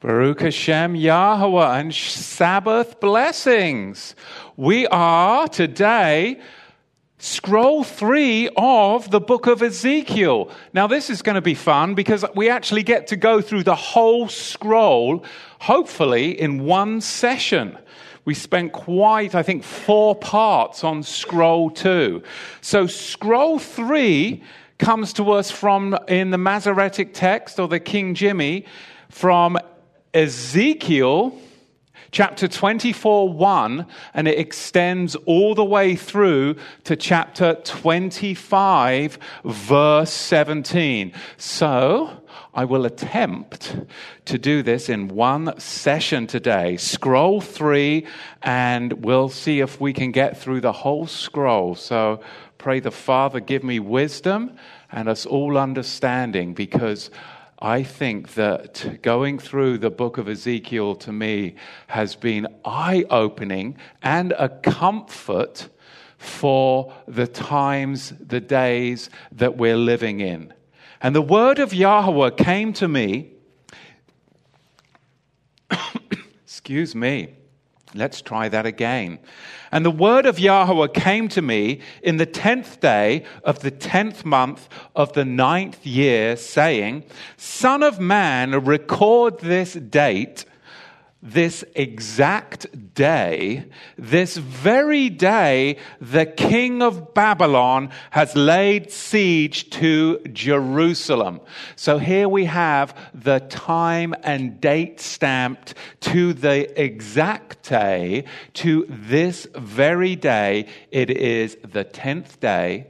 Baruch Hashem Yahweh and Sabbath blessings. We are today scroll three of the book of Ezekiel. Now, this is going to be fun because we actually get to go through the whole scroll, hopefully, in one session. We spent quite, I think, four parts on scroll two. So, scroll three comes to us from in the Masoretic text or the King Jimmy from Ezekiel chapter 24 1 and it extends all the way through to chapter 25 verse 17 so i will attempt to do this in one session today. Scroll 3 and we'll see if we can get through the whole scroll. So pray the father give me wisdom and us all understanding because I think that going through the book of Ezekiel to me has been eye opening and a comfort for the times, the days that we're living in. And the word of Yahweh came to me. Excuse me. Let's try that again. And the word of Yahweh came to me in the tenth day of the tenth month of the ninth year, saying, Son of man, record this date this exact day, this very day, the king of Babylon has laid siege to Jerusalem. So here we have the time and date stamped to the exact day, to this very day. It is the 10th day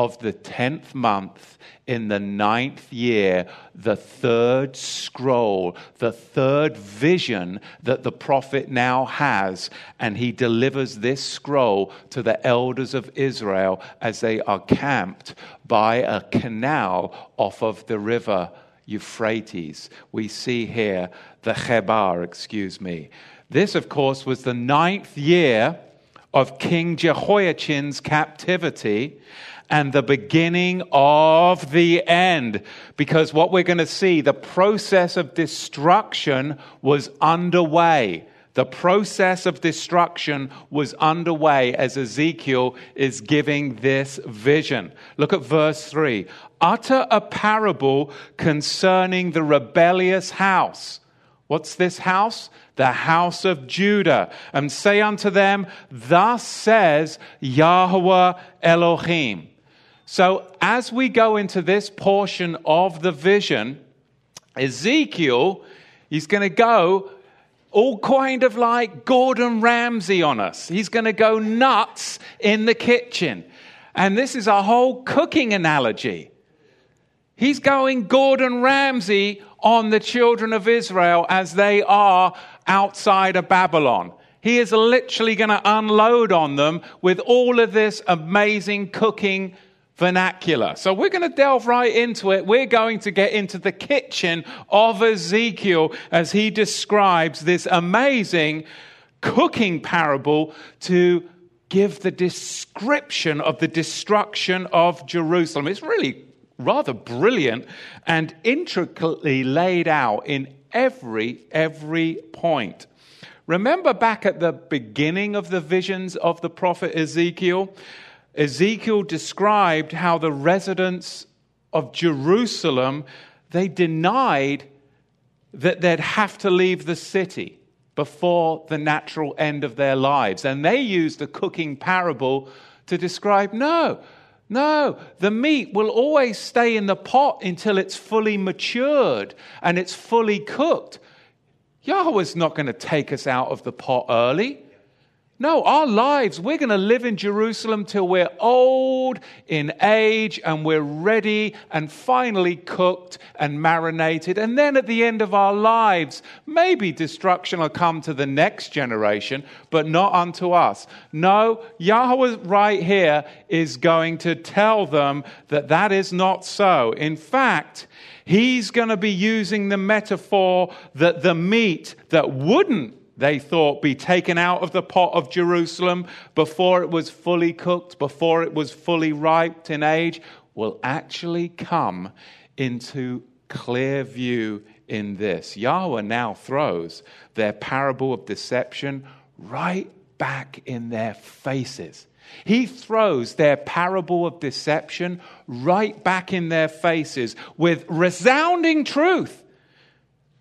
of the 10th month in the ninth year, the third scroll, the third vision that the prophet now has. And he delivers this scroll to the elders of Israel as they are camped by a canal off of the river Euphrates. We see here the Chebar, excuse me. This, of course, was the ninth year of King Jehoiachin's captivity and the beginning of the end. Because what we're going to see, the process of destruction was underway. The process of destruction was underway as Ezekiel is giving this vision. Look at verse 3. Utter a parable concerning the rebellious house. What's this house? The house of Judah. And say unto them, Thus says Yahweh Elohim. So, as we go into this portion of the vision, Ezekiel is going to go all kind of like Gordon Ramsay on us. He's going to go nuts in the kitchen. And this is a whole cooking analogy. He's going Gordon Ramsay on the children of Israel as they are outside of Babylon. He is literally going to unload on them with all of this amazing cooking vernacular. So we're going to delve right into it. We're going to get into the kitchen of Ezekiel as he describes this amazing cooking parable to give the description of the destruction of Jerusalem. It's really rather brilliant and intricately laid out in every every point. Remember back at the beginning of the visions of the prophet Ezekiel, Ezekiel described how the residents of Jerusalem they denied that they'd have to leave the city before the natural end of their lives. And they used the cooking parable to describe no, no, the meat will always stay in the pot until it's fully matured and it's fully cooked. Yahweh's not going to take us out of the pot early. No, our lives, we're going to live in Jerusalem till we're old in age and we're ready and finally cooked and marinated. And then at the end of our lives, maybe destruction will come to the next generation, but not unto us. No, Yahweh right here is going to tell them that that is not so. In fact, he's going to be using the metaphor that the meat that wouldn't they thought, be taken out of the pot of Jerusalem before it was fully cooked, before it was fully ripe in age, will actually come into clear view in this. Yahweh now throws their parable of deception right back in their faces. He throws their parable of deception right back in their faces with resounding truth,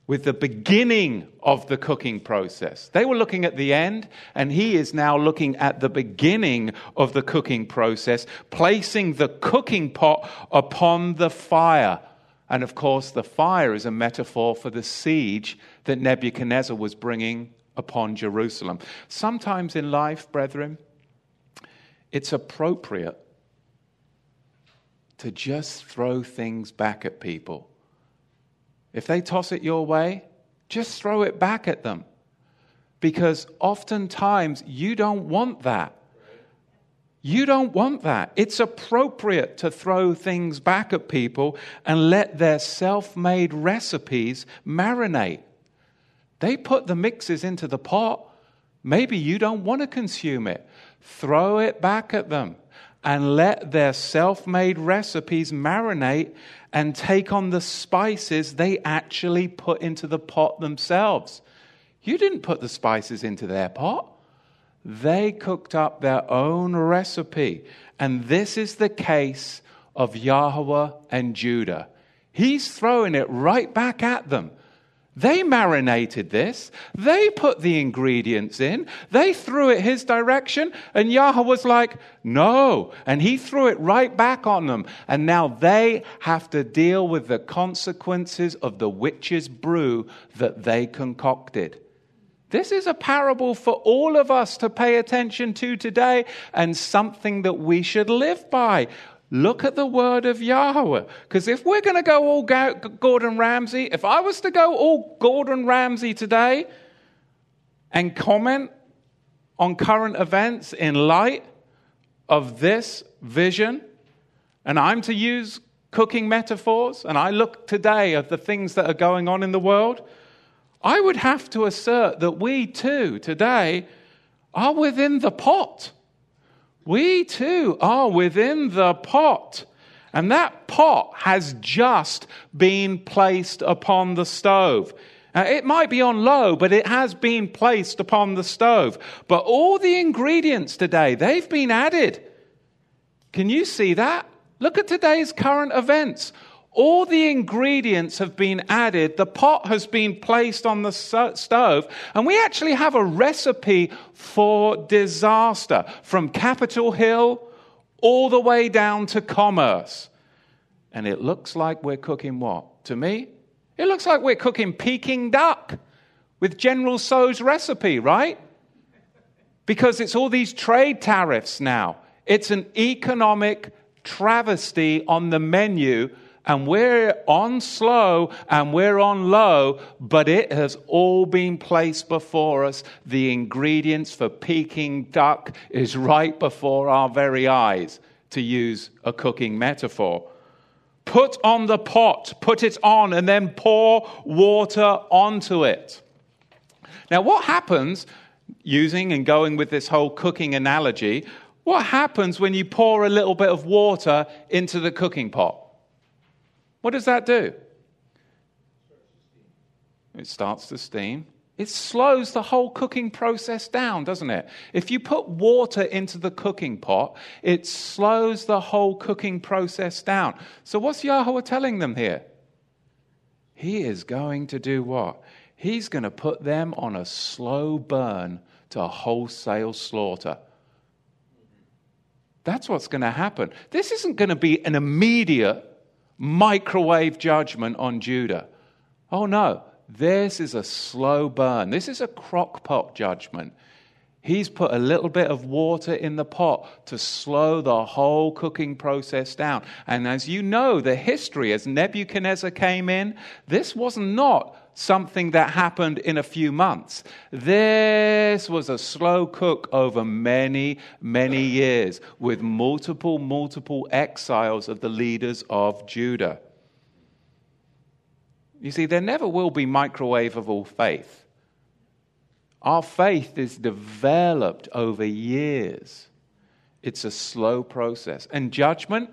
with the beginning of the cooking process. They were looking at the end, and he is now looking at the beginning of the cooking process, placing the cooking pot upon the fire. And of course, the fire is a metaphor for the siege that Nebuchadnezzar was bringing upon Jerusalem. Sometimes in life, brethren, it's appropriate to just throw things back at people. If they toss it your way, just throw it back at them. Because oftentimes you don't want that. You don't want that. It's appropriate to throw things back at people and let their self made recipes marinate. They put the mixes into the pot. Maybe you don't want to consume it. Throw it back at them and let their self made recipes marinate and take on the spices they actually put into the pot themselves. You didn't put the spices into their pot, they cooked up their own recipe. And this is the case of Yahweh and Judah. He's throwing it right back at them. They marinated this. They put the ingredients in. They threw it his direction. And Yahweh was like, no. And he threw it right back on them. And now they have to deal with the consequences of the witch's brew that they concocted. This is a parable for all of us to pay attention to today and something that we should live by. Look at the word of Yahweh. Because if we're going to go all Gordon Ramsay, if I was to go all Gordon Ramsay today and comment on current events in light of this vision, and I'm to use cooking metaphors, and I look today at the things that are going on in the world, I would have to assert that we too today are within the pot we too are within the pot. And that pot has just been placed upon the stove. Now, it might be on low, but it has been placed upon the stove. But all the ingredients today, they've been added. Can you see that? Look at today's current events. All the ingredients have been added, the pot has been placed on the stove, and we actually have a recipe for disaster from Capitol Hill all the way down to commerce. And it looks like we're cooking what? To me, it looks like we're cooking Peking duck with General Tso's recipe, right? Because it's all these trade tariffs now. It's an economic travesty on the menu and we're on slow and we're on low, but it has all been placed before us. The ingredients for Peking duck is right before our very eyes, to use a cooking metaphor. Put on the pot, put it on, and then pour water onto it. Now, what happens, using and going with this whole cooking analogy, what happens when you pour a little bit of water into the cooking pot? What does that do? It starts to steam. It slows the whole cooking process down, doesn't it? If you put water into the cooking pot, it slows the whole cooking process down. So, what's Yahweh telling them here? He is going to do what? He's going to put them on a slow burn to wholesale slaughter. That's what's going to happen. This isn't going to be an immediate microwave judgment on Judah. Oh no, this is a slow burn. This is a crock pot judgment. He's put a little bit of water in the pot to slow the whole cooking process down. And as you know, the history, as Nebuchadnezzar came in, this was not something that happened in a few months. This was a slow cook over many, many years with multiple, multiple exiles of the leaders of Judah. You see, there never will be microwavable faith. Our faith is developed over years. It's a slow process. And judgment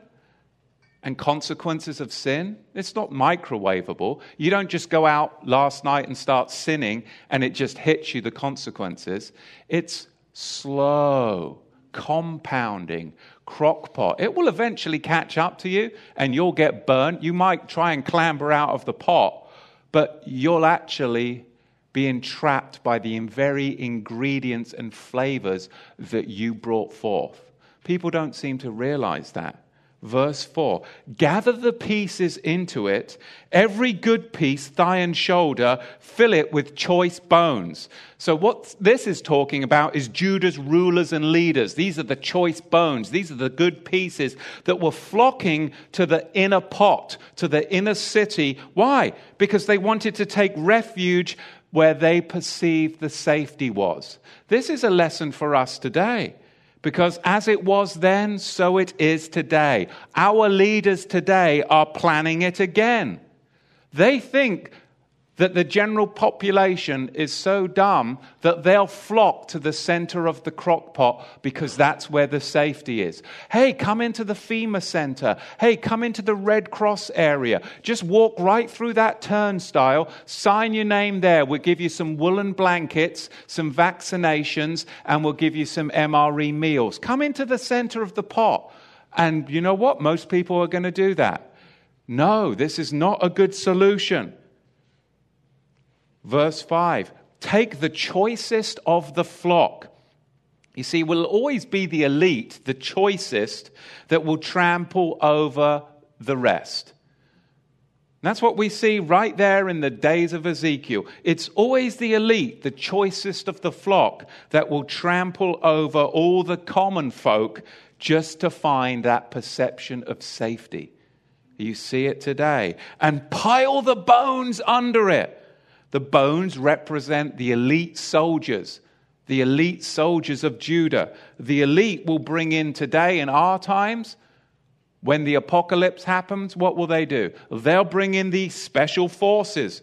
and consequences of sin. It's not microwavable. You don't just go out last night and start sinning and it just hits you, the consequences. It's slow, compounding, crockpot. It will eventually catch up to you and you'll get burnt. You might try and clamber out of the pot, but you'll actually be entrapped by the very ingredients and flavors that you brought forth. People don't seem to realize that. Verse 4 Gather the pieces into it, every good piece, thigh and shoulder, fill it with choice bones. So, what this is talking about is Judah's rulers and leaders. These are the choice bones. These are the good pieces that were flocking to the inner pot, to the inner city. Why? Because they wanted to take refuge where they perceived the safety was. This is a lesson for us today. Because as it was then, so it is today. Our leaders today are planning it again. They think that the general population is so dumb that they'll flock to the center of the crockpot because that's where the safety is. Hey, come into the FEMA center. Hey, come into the Red Cross area. Just walk right through that turnstile, sign your name there. We'll give you some woolen blankets, some vaccinations, and we'll give you some MRE meals. Come into the center of the pot. And you know what? Most people are going to do that. No, this is not a good solution. Verse 5 Take the choicest of the flock. You see, will always be the elite, the choicest, that will trample over the rest. That's what we see right there in the days of Ezekiel. It's always the elite, the choicest of the flock, that will trample over all the common folk just to find that perception of safety. You see it today. And pile the bones under it. The bones represent the elite soldiers, the elite soldiers of Judah. The elite will bring in today in our times. When the apocalypse happens, what will they do? They'll bring in the special forces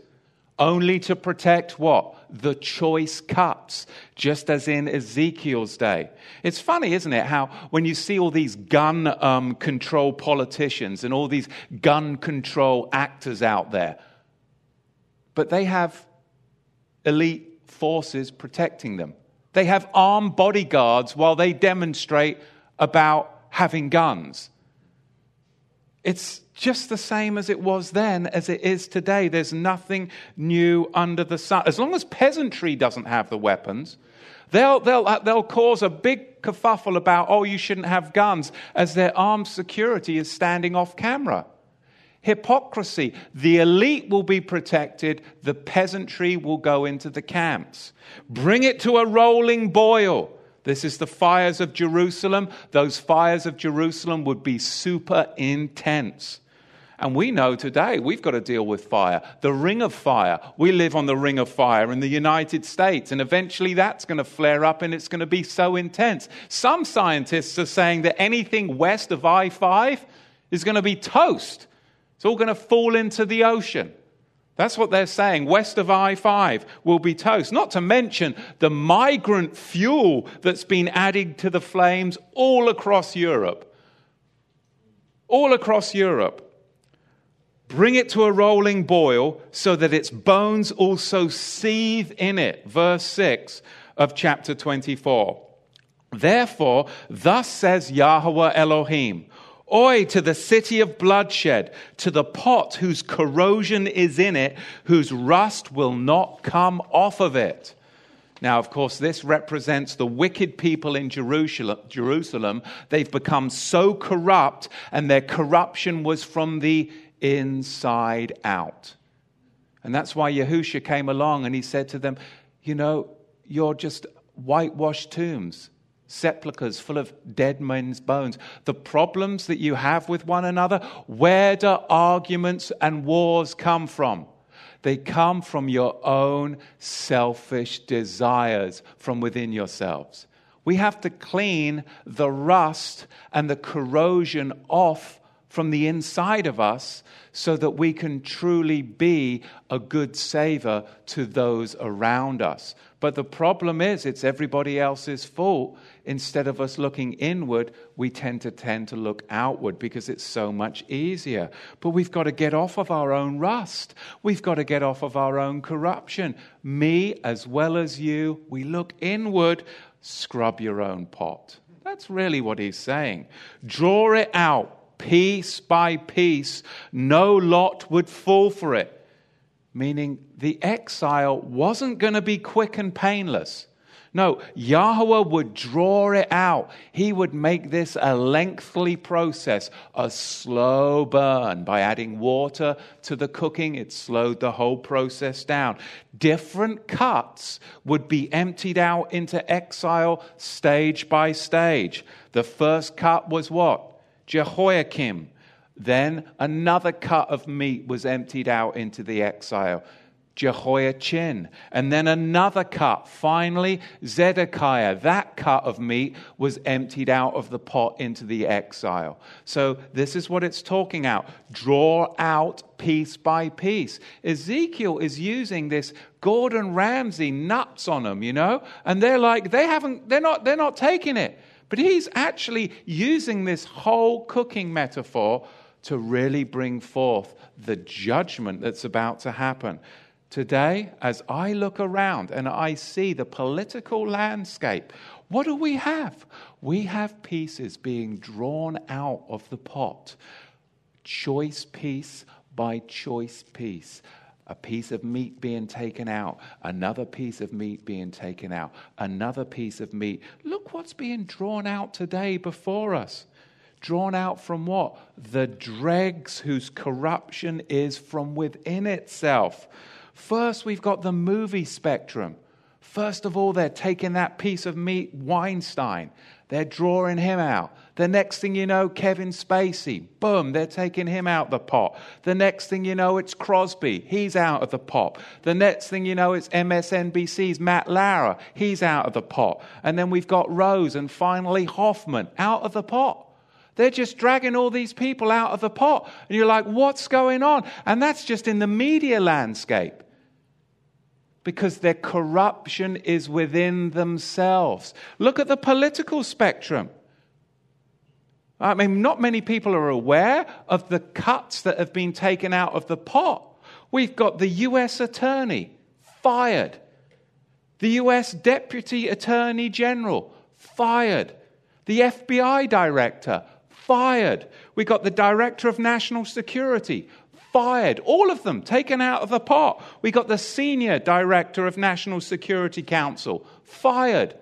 only to protect what? The choice cuts, just as in Ezekiel's day. It's funny, isn't it, how when you see all these gun um, control politicians and all these gun control actors out there, but they have elite forces protecting them. They have armed bodyguards while they demonstrate about having guns. It's just the same as it was then as it is today. There's nothing new under the sun. As long as peasantry doesn't have the weapons, they'll, they'll, uh, they'll cause a big kerfuffle about, oh, you shouldn't have guns, as their armed security is standing off camera hypocrisy. The elite will be protected, the peasantry will go into the camps. Bring it to a rolling boil. This is the fires of Jerusalem. Those fires of Jerusalem would be super intense. And we know today we've got to deal with fire, the ring of fire. We live on the ring of fire in the United States, and eventually that's going to flare up and it's going to be so intense. Some scientists are saying that anything west of I 5 is going to be toast. It's all going to fall into the ocean. That's what they're saying. West of I 5 will be toast. Not to mention the migrant fuel that's been added to the flames all across Europe. All across Europe. Bring it to a rolling boil so that its bones also seethe in it. Verse 6 of chapter 24. Therefore, thus says Yahweh Elohim Oi, to the city of bloodshed, to the pot whose corrosion is in it, whose rust will not come off of it. Now, of course, this represents the wicked people in Jerusalem. They've become so corrupt, and their corruption was from the inside out. And that's why Yahusha came along and he said to them, You know, you're just whitewashed tombs sepulchres full of dead men's bones. The problems that you have with one another, where do arguments and wars come from? They come from your own selfish desires from within yourselves. We have to clean the rust and the corrosion off from the inside of us so that we can truly be a good savior to those around us. But the problem is, it's everybody else's fault. Instead of us looking inward, we tend to tend to look outward because it's so much easier. But we've got to get off of our own rust. We've got to get off of our own corruption. Me as well as you, we look inward, scrub your own pot. That's really what he's saying. Draw it out piece by piece, no lot would fall for it. Meaning the exile wasn't going to be quick and painless. No, Yahweh would draw it out. He would make this a lengthy process, a slow burn. By adding water to the cooking, it slowed the whole process down. Different cuts would be emptied out into exile stage by stage. The first cut was what? Jehoiakim. Then another cut of meat was emptied out into the exile. Jehoiachin. And then another cut. Finally, Zedekiah. That cut of meat was emptied out of the pot into the exile. So this is what it's talking out. Draw out piece by piece. Ezekiel is using this Gordon Ramsay nuts on them, you know? And they're like, they haven't, they're not, they're not taking it. But he's actually using this whole cooking metaphor to really bring forth the judgment that's about to happen. Today, as I look around and I see the political landscape, what do we have? We have pieces being drawn out of the pot, choice piece by choice piece a piece of meat being taken out, another piece of meat being taken out, another piece of meat. Look what's being drawn out today before us. Drawn out from what? The dregs whose corruption is from within itself. First, we've got the movie spectrum. First of all, they're taking that piece of meat, Weinstein, they're drawing him out. The next thing you know, Kevin Spacey. Boom, they're taking him out the pot. The next thing you know, it's Crosby. He's out of the pot. The next thing you know, it's MSNBC's Matt Lauer. He's out of the pot. And then we've got Rose and finally Hoffman out of the pot. They're just dragging all these people out of the pot. And you're like, what's going on? And that's just in the media landscape because their corruption is within themselves. Look at the political spectrum. I mean, not many people are aware of the cuts that have been taken out of the pot. We've got the US attorney fired, the US deputy attorney general fired, the FBI director fired. We got the director of national security fired. All of them taken out of the pot. We got the senior director of National Security Council fired.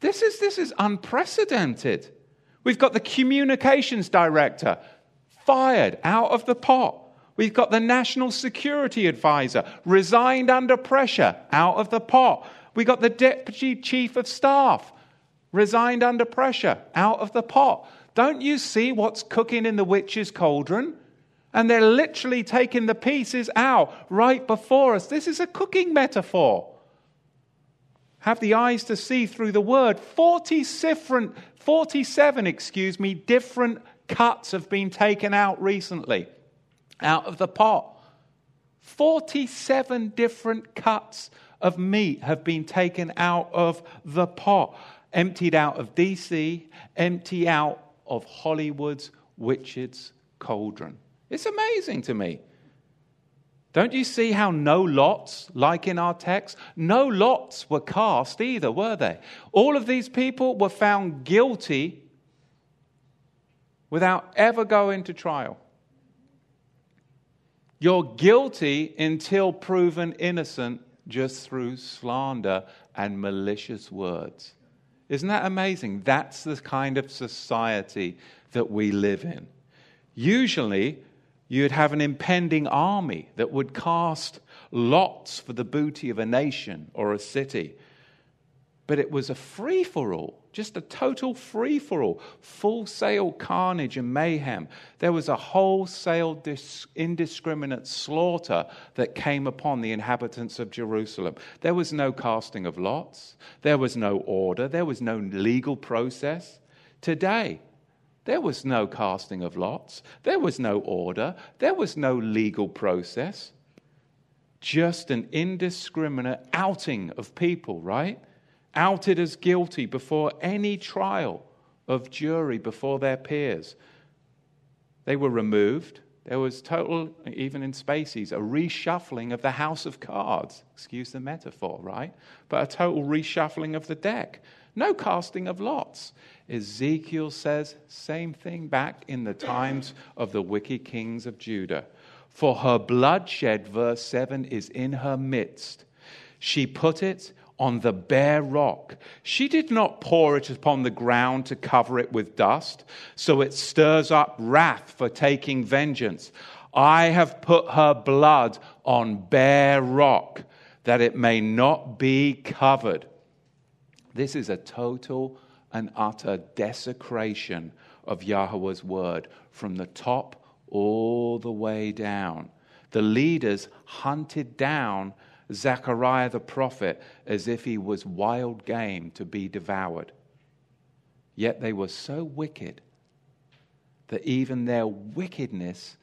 This is, this is unprecedented. We've got the communications director fired out of the pot. We've got the national security advisor resigned under pressure out of the pot. We got the deputy chief of staff resigned under pressure out of the pot. Don't you see what's cooking in the witch's cauldron? And they're literally taking the pieces out right before us. This is a cooking metaphor. Have the eyes to see through the word. 40 different, 47, excuse me, different cuts have been taken out recently out of the pot. 47 different cuts of meat have been taken out of the pot, emptied out of DC, empty out of Hollywood's witch's cauldron. It's amazing to me. Don't you see how no lots, like in our text, no lots were cast either, were they? All of these people were found guilty without ever going to trial. You're guilty until proven innocent just through slander and malicious words. Isn't that amazing? That's the kind of society that we live in. Usually, You'd have an impending army that would cast lots for the booty of a nation or a city. But it was a free for all, just a total free for all, full sale carnage and mayhem. There was a wholesale, dis- indiscriminate slaughter that came upon the inhabitants of Jerusalem. There was no casting of lots, there was no order, there was no legal process. Today, There was no casting of lots. There was no order. There was no legal process. Just an indiscriminate outing of people, right? Outed as guilty before any trial of jury before their peers. They were removed. There was total, even in species, a reshuffling of the house of cards. Excuse the metaphor, right? But a total reshuffling of the deck. No casting of lots. Ezekiel says, same thing back in the times of the wicked kings of Judah. For her bloodshed, verse 7, is in her midst. She put it on the bare rock. She did not pour it upon the ground to cover it with dust, so it stirs up wrath for taking vengeance. I have put her blood on bare rock, that it may not be covered. This is a total and utter desecration of Yahweh's word from the top all the way down. The leaders hunted down Zechariah the prophet as if he was wild game to be devoured. Yet they were so wicked that even their wickedness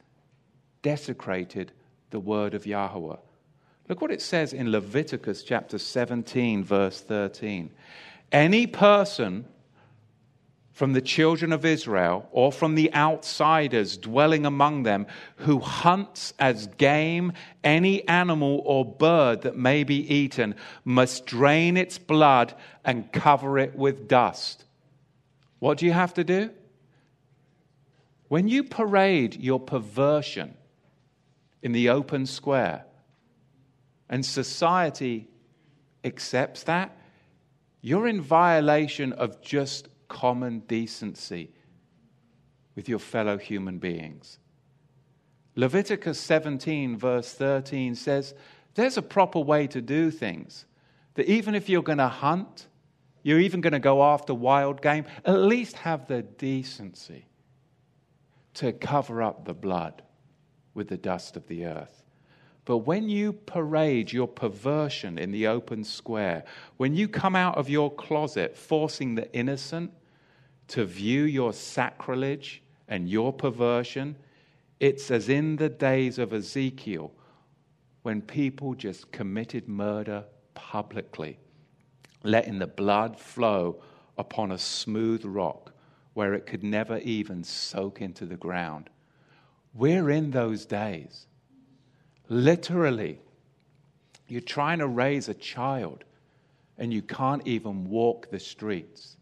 desecrated the word of Yahweh. Look what it says in Leviticus chapter 17, verse 13. Any person from the children of Israel or from the outsiders dwelling among them who hunts as game any animal or bird that may be eaten must drain its blood and cover it with dust. What do you have to do? When you parade your perversion in the open square and society accepts that, you're in violation of just common decency with your fellow human beings. Leviticus 17, verse 13 says there's a proper way to do things. That even if you're going to hunt, you're even going to go after wild game, at least have the decency to cover up the blood with the dust of the earth. But when you parade your perversion in the open square, when you come out of your closet forcing the innocent to view your sacrilege and your perversion, it's as in the days of Ezekiel when people just committed murder publicly, letting the blood flow upon a smooth rock where it could never even soak into the ground. We're in those days. Literally, you're trying to raise a child and you can't even walk the streets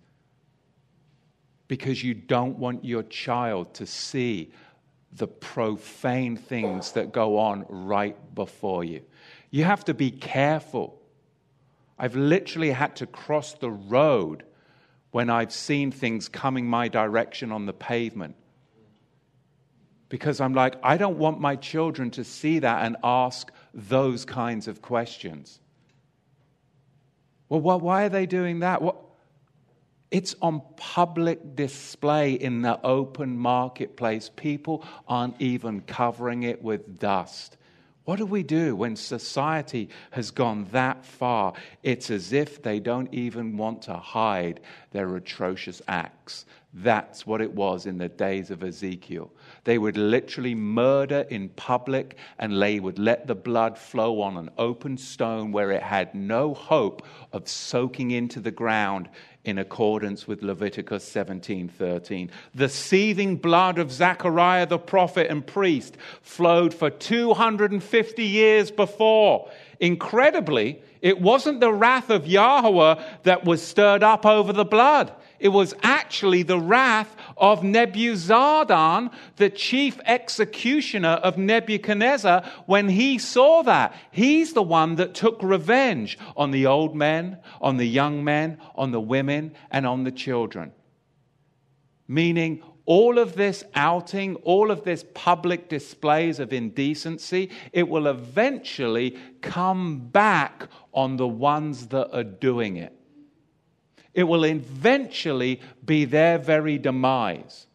because you don't want your child to see the profane things that go on right before you. You have to be careful. I've literally had to cross the road when I've seen things coming my direction on the pavement because I'm like, I don't want my children to see that and ask those kinds of questions. Well, why are they doing that? It's on public display in the open marketplace. People aren't even covering it with dust. What do we do when society has gone that far? It's as if they don't even want to hide their atrocious acts. That's what it was in the days of Ezekiel. They would literally murder in public and they would let the blood flow on an open stone where it had no hope of soaking into the ground in accordance with Leviticus 17:13. The seething blood of Zechariah the prophet and priest flowed for 250 years before. Incredibly, it wasn't the wrath of Yahweh that was stirred up over the blood. It was actually the wrath of Nebuzaradan, the chief executioner of Nebuchadnezzar, when he saw that. He's the one that took revenge on the old men, on the young men, on the women, and on the children. Meaning, all of this outing, all of this public displays of indecency, it will eventually come back on the ones that are doing it. It will eventually be their very demise.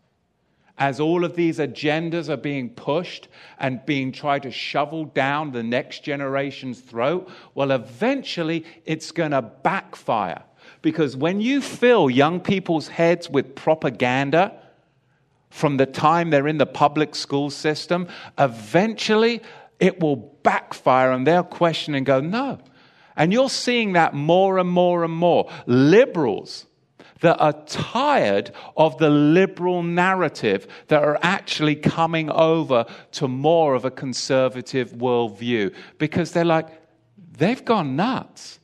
As all of these agendas are being pushed and being tried to shovel down the next generation's throat, well, eventually it's going to backfire. Because when you fill young people's heads with propaganda, from the time they're in the public school system, eventually it will backfire and they'll question and go, no. And you're seeing that more and more and more. Liberals that are tired of the liberal narrative that are actually coming over to more of a conservative worldview because they're like, they've gone nuts.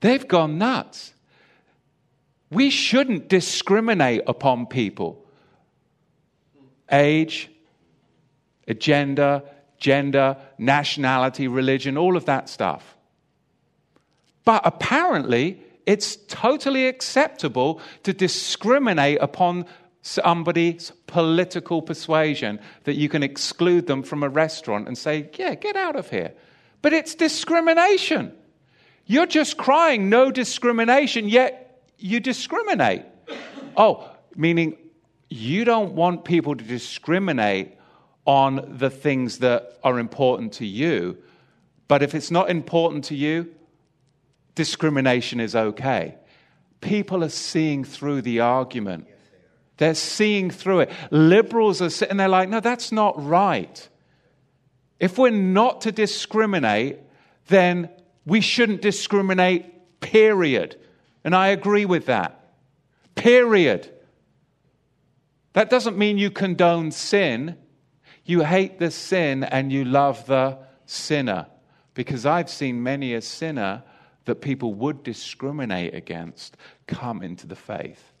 They've gone nuts. We shouldn't discriminate upon people. Age, agenda, gender, nationality, religion, all of that stuff. But apparently, it's totally acceptable to discriminate upon somebody's political persuasion that you can exclude them from a restaurant and say, yeah, get out of here. But it's discrimination. You're just crying no discrimination, yet you discriminate. Oh, meaning you don't want people to discriminate on the things that are important to you. But if it's not important to you, discrimination is okay. People are seeing through the argument. They're seeing through it. Liberals are sitting there like, no, that's not right. If we're not to discriminate, then we shouldn't discriminate, period. And I agree with that. Period. That doesn't mean you condone sin. You hate the sin and you love the sinner. Because I've seen many a sinner that people would discriminate against come into the faith.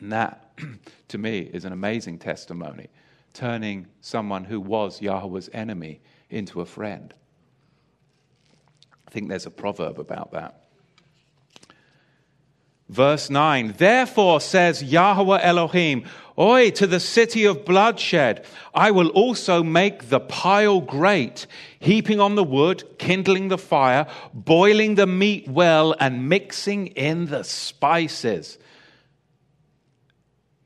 And that, to me, is an amazing testimony, turning someone who was Yahweh's enemy into a friend. I think there's a proverb about that. Verse 9, therefore says Yahweh Elohim, Oi, to the city of bloodshed, I will also make the pile great, heaping on the wood, kindling the fire, boiling the meat well, and mixing in the spices.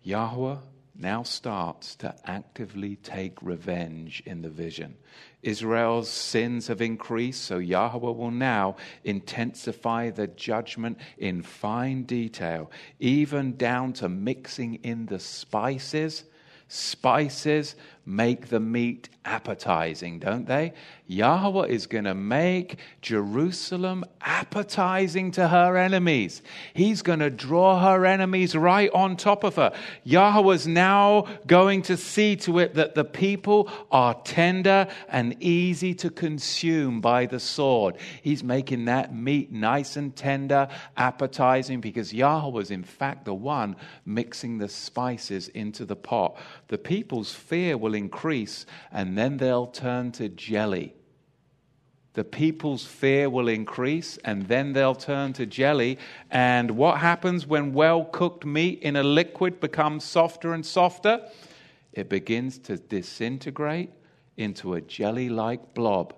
Yahweh now starts to actively take revenge in the vision. Israel's sins have increased, so Yahweh will now intensify the judgment in fine detail, even down to mixing in the spices. Spices make the meat appetizing, don't they? Yahweh is going to make Jerusalem appetizing to her enemies. He's going to draw her enemies right on top of her. Yahweh is now going to see to it that the people are tender and easy to consume by the sword. He's making that meat nice and tender, appetizing, because Yahweh is in fact the one mixing the spices into the pot. The people's fear will increase, and then they'll turn to jelly. The people's fear will increase, and then they'll turn to jelly. And what happens when well cooked meat in a liquid becomes softer and softer? It begins to disintegrate into a jelly like blob,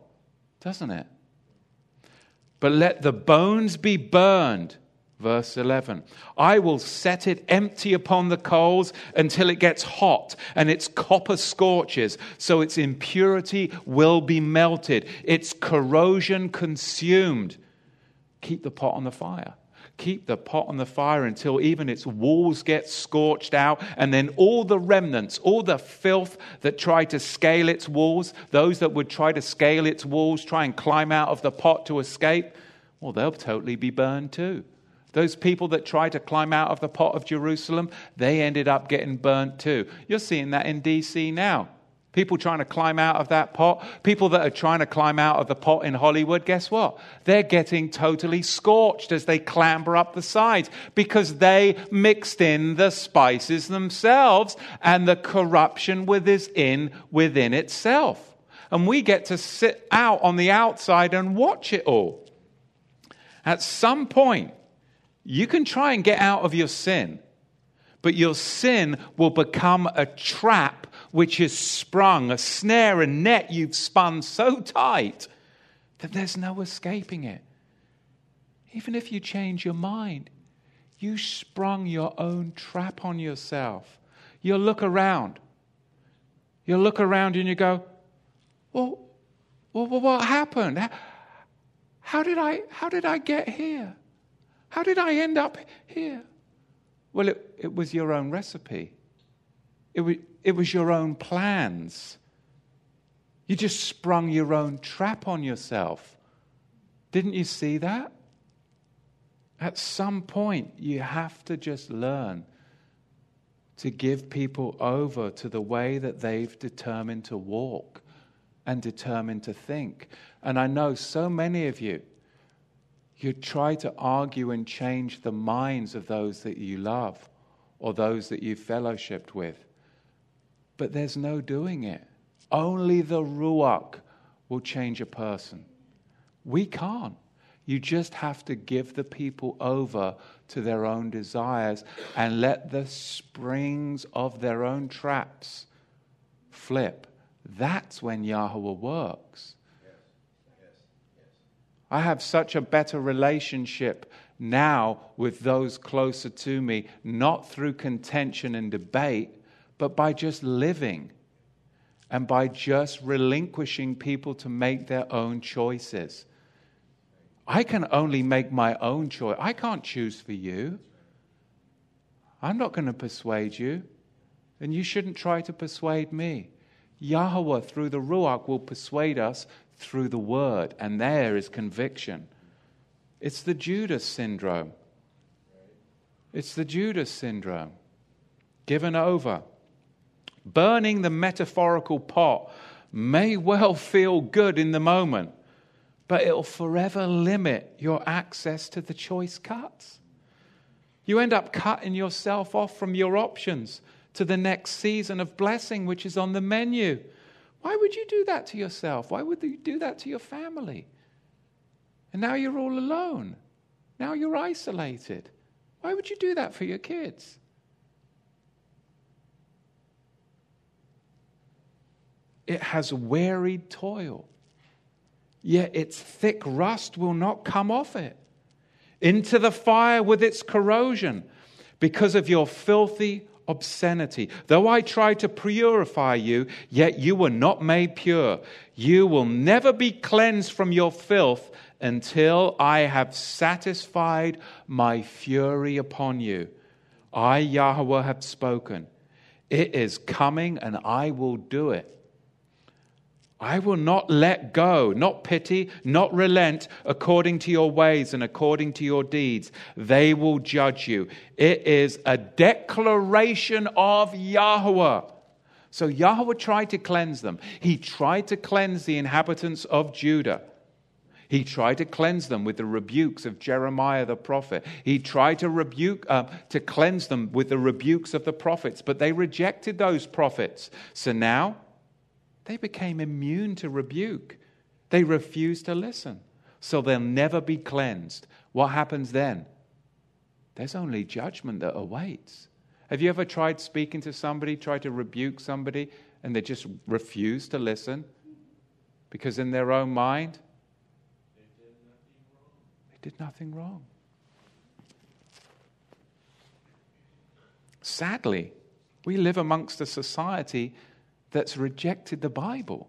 doesn't it? But let the bones be burned Verse 11 I will set it empty upon the coals until it gets hot and its copper scorches, so its impurity will be melted, its corrosion consumed. Keep the pot on the fire. Keep the pot on the fire until even its walls get scorched out, and then all the remnants, all the filth that tried to scale its walls, those that would try to scale its walls, try and climb out of the pot to escape, well, they'll totally be burned too. Those people that tried to climb out of the pot of Jerusalem, they ended up getting burnt too. You're seeing that in DC now. People trying to climb out of that pot, people that are trying to climb out of the pot in Hollywood, guess what? They're getting totally scorched as they clamber up the sides because they mixed in the spices themselves and the corruption within, within itself. And we get to sit out on the outside and watch it all. At some point, you can try and get out of your sin, but your sin will become a trap which is sprung, a snare, a net you've spun so tight that there's no escaping it. Even if you change your mind, you sprung your own trap on yourself. You'll look around. You'll look around and you go, well, well what happened? How did I, how did I get here? How did I end up here? Well, it, it was your own recipe. It was, it was your own plans. You just sprung your own trap on yourself. Didn't you see that? At some point, you have to just learn to give people over to the way that they've determined to walk and determined to think. And I know so many of you, you try to argue and change the minds of those that you love or those that you've fellowshipped with. But there's no doing it. Only the Ruach will change a person. We can't. You just have to give the people over to their own desires and let the springs of their own traps flip. That's when Yahweh works. I have such a better relationship now with those closer to me, not through contention and debate, but by just living and by just relinquishing people to make their own choices. I can only make my own choice. I can't choose for you. I'm not going to persuade you, and you shouldn't try to persuade me. Yahweh, through the Ruach, will persuade us through the Word, and there is conviction. It's the Judas syndrome. It's the Judas syndrome. Given over. Burning the metaphorical pot may well feel good in the moment, but it'll forever limit your access to the choice cuts. You end up cutting yourself off from your options to the next season of blessing, which is on the menu. Why would you do that to yourself? Why would you do that to your family? And now you're all alone. Now you're isolated. Why would you do that for your kids? It has wearied toil, yet its thick rust will not come off it. Into the fire with its corrosion, because of your filthy obscenity. Though I tried to purify you, yet you were not made pure. You will never be cleansed from your filth until I have satisfied my fury upon you. I, Yahweh, have spoken. It is coming, and I will do it. I will not let go, not pity, not relent according to your ways and according to your deeds. They will judge you. It is a declaration of Yahweh. So Yahweh tried to cleanse them. He tried to cleanse the inhabitants of Judah. He tried to cleanse them with the rebukes of Jeremiah the prophet. He tried to rebuke, uh, to cleanse them with the rebukes of the prophets, but they rejected those prophets. So now they became immune to rebuke. They refused to listen. So they'll never be cleansed. What happens then? There's only judgment that awaits. Have you ever tried speaking to somebody, tried to rebuke somebody, and they just refuse to listen? Because in their own mind, they did nothing wrong. Sadly, we live amongst a society that's rejected the Bible.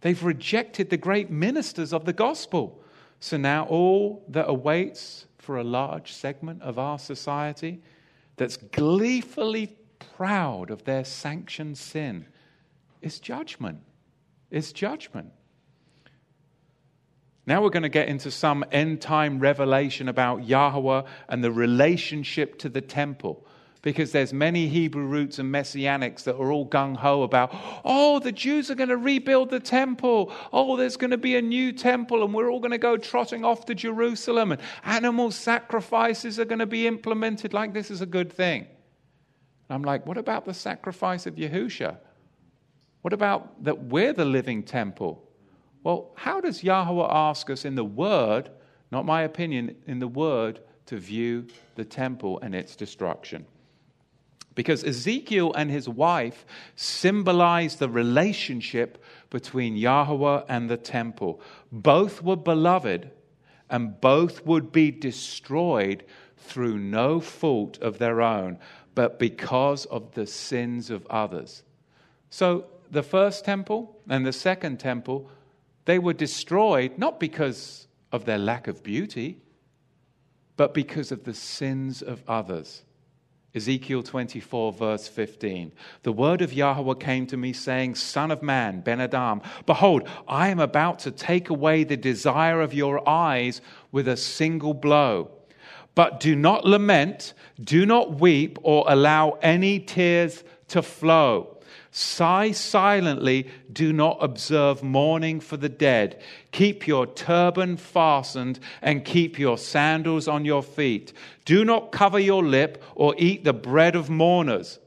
They've rejected the great ministers of the gospel. So now all that awaits for a large segment of our society that's gleefully proud of their sanctioned sin is judgment. Is judgment. Now we're going to get into some end time revelation about Yahweh and the relationship to the temple because there's many Hebrew roots and messianics that are all gung ho about, oh, the Jews are going to rebuild the temple. Oh, there's going to be a new temple, and we're all going to go trotting off to Jerusalem, and animal sacrifices are going to be implemented like this is a good thing. And I'm like, what about the sacrifice of Yahusha? What about that we're the living temple? Well, how does Yahweh ask us in the Word, not my opinion, in the Word, to view the temple and its destruction? Because Ezekiel and his wife symbolize the relationship between Yahweh and the temple. Both were beloved, and both would be destroyed through no fault of their own, but because of the sins of others. So the first temple and the second temple, they were destroyed not because of their lack of beauty, but because of the sins of others. Ezekiel 24, verse 15. The word of Yahweh came to me, saying, Son of man, Ben Adam, behold, I am about to take away the desire of your eyes with a single blow. But do not lament, do not weep, or allow any tears to flow. Sigh silently, do not observe mourning for the dead. Keep your turban fastened and keep your sandals on your feet. Do not cover your lip or eat the bread of mourners.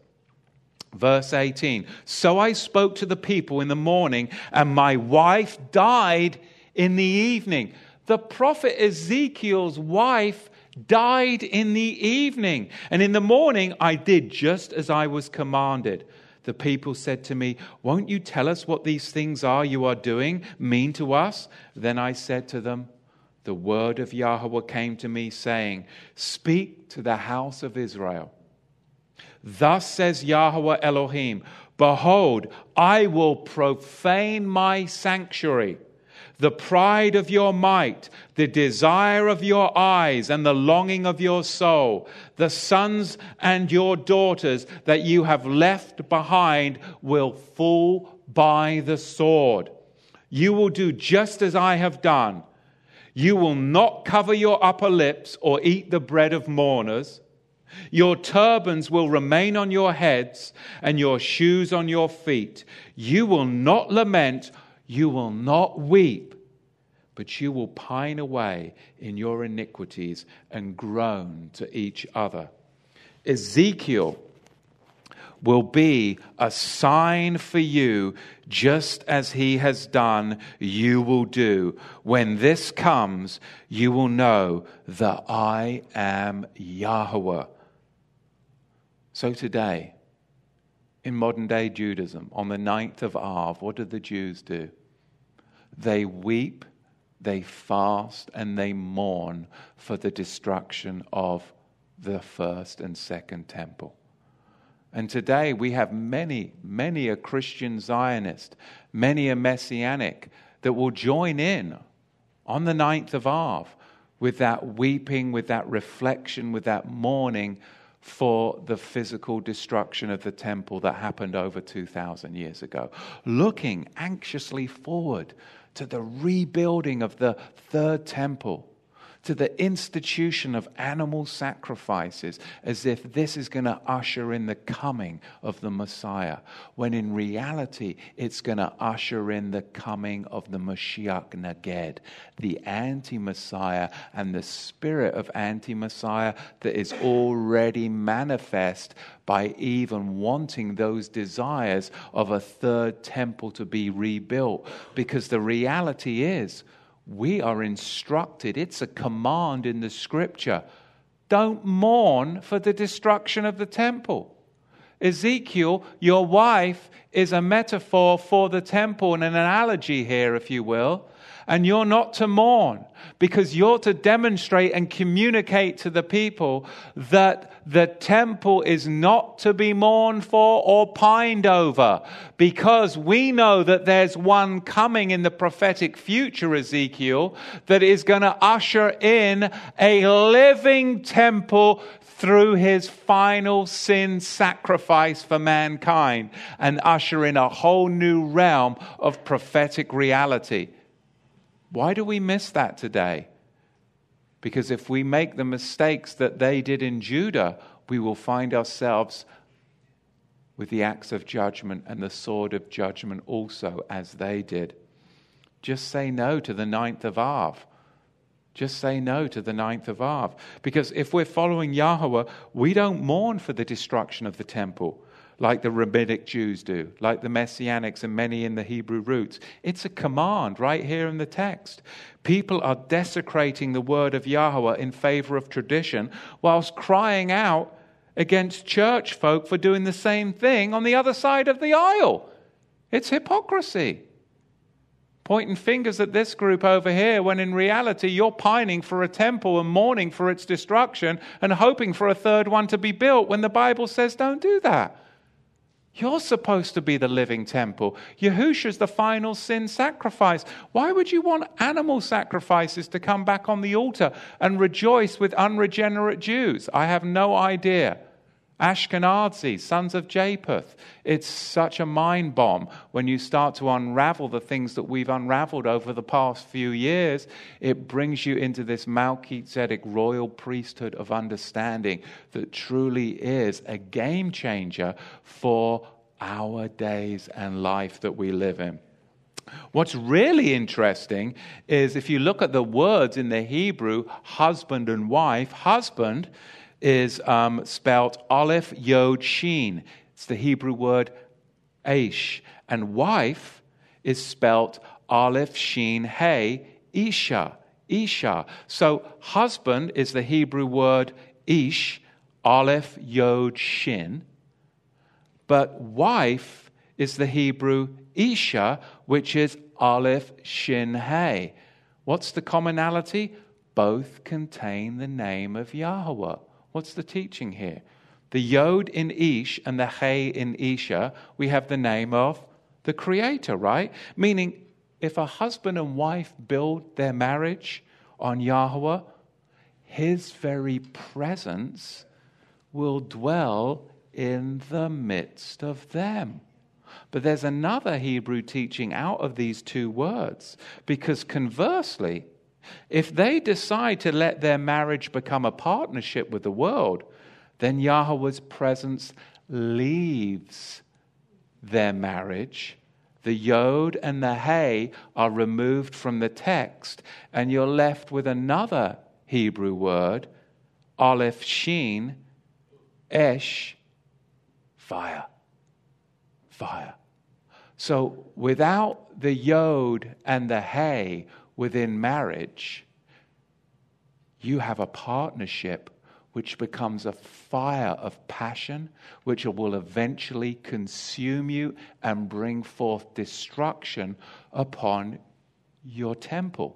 Verse 18 So I spoke to the people in the morning, and my wife died in the evening. The prophet Ezekiel's wife died in the evening, and in the morning I did just as I was commanded the people said to me, Won't you tell us what these things are you are doing mean to us? Then I said to them, The word of Yahweh came to me, saying, Speak to the house of Israel. Thus says Yahweh Elohim, Behold, I will profane my sanctuary the pride of your might, the desire of your eyes, and the longing of your soul. The sons and your daughters that you have left behind will fall by the sword. You will do just as I have done. You will not cover your upper lips or eat the bread of mourners. Your turbans will remain on your heads and your shoes on your feet. You will not lament you will not weep, but you will pine away in your iniquities and groan to each other. Ezekiel will be a sign for you, just as he has done, you will do. When this comes, you will know that I am Yahweh. So today, in modern day Judaism, on the 9th of Av, what do the Jews do? They weep, they fast, and they mourn for the destruction of the first and second temple. And today we have many, many a Christian Zionist, many a Messianic that will join in on the 9th of Av with that weeping, with that reflection, with that mourning for the physical destruction of the temple that happened over 2,000 years ago, looking anxiously forward to the rebuilding of the third temple, to the institution of animal sacrifices, as if this is going to usher in the coming of the Messiah, when in reality it's going to usher in the coming of the Mashiach Neged, the anti Messiah, and the spirit of anti Messiah that is already manifest by even wanting those desires of a third temple to be rebuilt. Because the reality is, we are instructed, it's a command in the scripture don't mourn for the destruction of the temple. Ezekiel, your wife, is a metaphor for the temple and an analogy here, if you will. And you're not to mourn because you're to demonstrate and communicate to the people that the temple is not to be mourned for or pined over because we know that there's one coming in the prophetic future, Ezekiel, that is going to usher in a living temple through his final sin sacrifice for mankind and usher in a whole new realm of prophetic reality. Why do we miss that today? Because if we make the mistakes that they did in Judah, we will find ourselves with the axe of judgment and the sword of judgment also, as they did. Just say no to the ninth of Av. Just say no to the ninth of Av. Because if we're following Yahweh, we don't mourn for the destruction of the temple like the rabbinic Jews do, like the Messianics and many in the Hebrew roots. It's a command right here in the text. People are desecrating the word of Yahweh in favor of tradition, whilst crying out against church folk for doing the same thing on the other side of the aisle. It's hypocrisy. Pointing fingers at this group over here when in reality you're pining for a temple and mourning for its destruction and hoping for a third one to be built when the Bible says don't do that. You're supposed to be the living temple. Yahushua's the final sin sacrifice. Why would you want animal sacrifices to come back on the altar and rejoice with unregenerate Jews? I have no idea. Ashkenazi, sons of Japheth. It's such a mind bomb when you start to unravel the things that we've unraveled over the past few years. It brings you into this Melchizedek royal priesthood of understanding that truly is a game changer for our days and life that we live in. What's really interesting is if you look at the words in the Hebrew, husband and wife, husband is um, spelled Aleph Yod Shin. It's the Hebrew word Aish. And wife is spelt Aleph Shin Hey, Isha. Isha. So husband is the Hebrew word Ish, Aleph Yod Shin. But wife is the Hebrew Isha, which is Aleph Shin Hey. What's the commonality? Both contain the name of Yahweh. What's the teaching here? The Yod in Ish and the He in Isha, we have the name of the Creator, right? Meaning, if a husband and wife build their marriage on Yahweh, His very presence will dwell in the midst of them. But there's another Hebrew teaching out of these two words, because conversely, if they decide to let their marriage become a partnership with the world, then Yahweh's presence leaves their marriage. The yod and the hey are removed from the text, and you're left with another Hebrew word, aleph shin, esh, fire. Fire. So without the yod and the hey, within marriage, you have a partnership which becomes a fire of passion, which will eventually consume you and bring forth destruction upon your temple.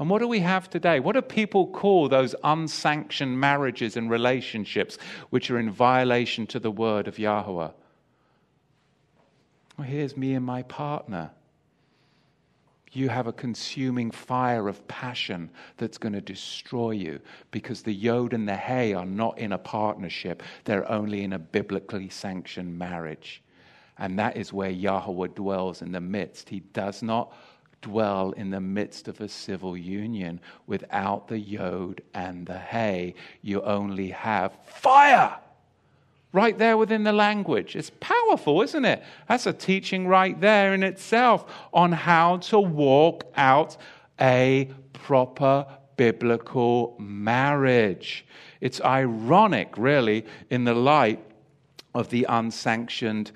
And what do we have today? What do people call those unsanctioned marriages and relationships which are in violation to the word of Yahweh? Well, here's me and my partner you have a consuming fire of passion that's going to destroy you because the yod and the hay are not in a partnership, they're only in a biblically sanctioned marriage. And that is where Yahweh dwells in the midst. He does not dwell in the midst of a civil union without the yod and the hay. You only have fire right there within the language. It's powerful, isn't it? That's a teaching right there in itself on how to walk out a proper biblical marriage. It's ironic, really, in the light of the unsanctioned,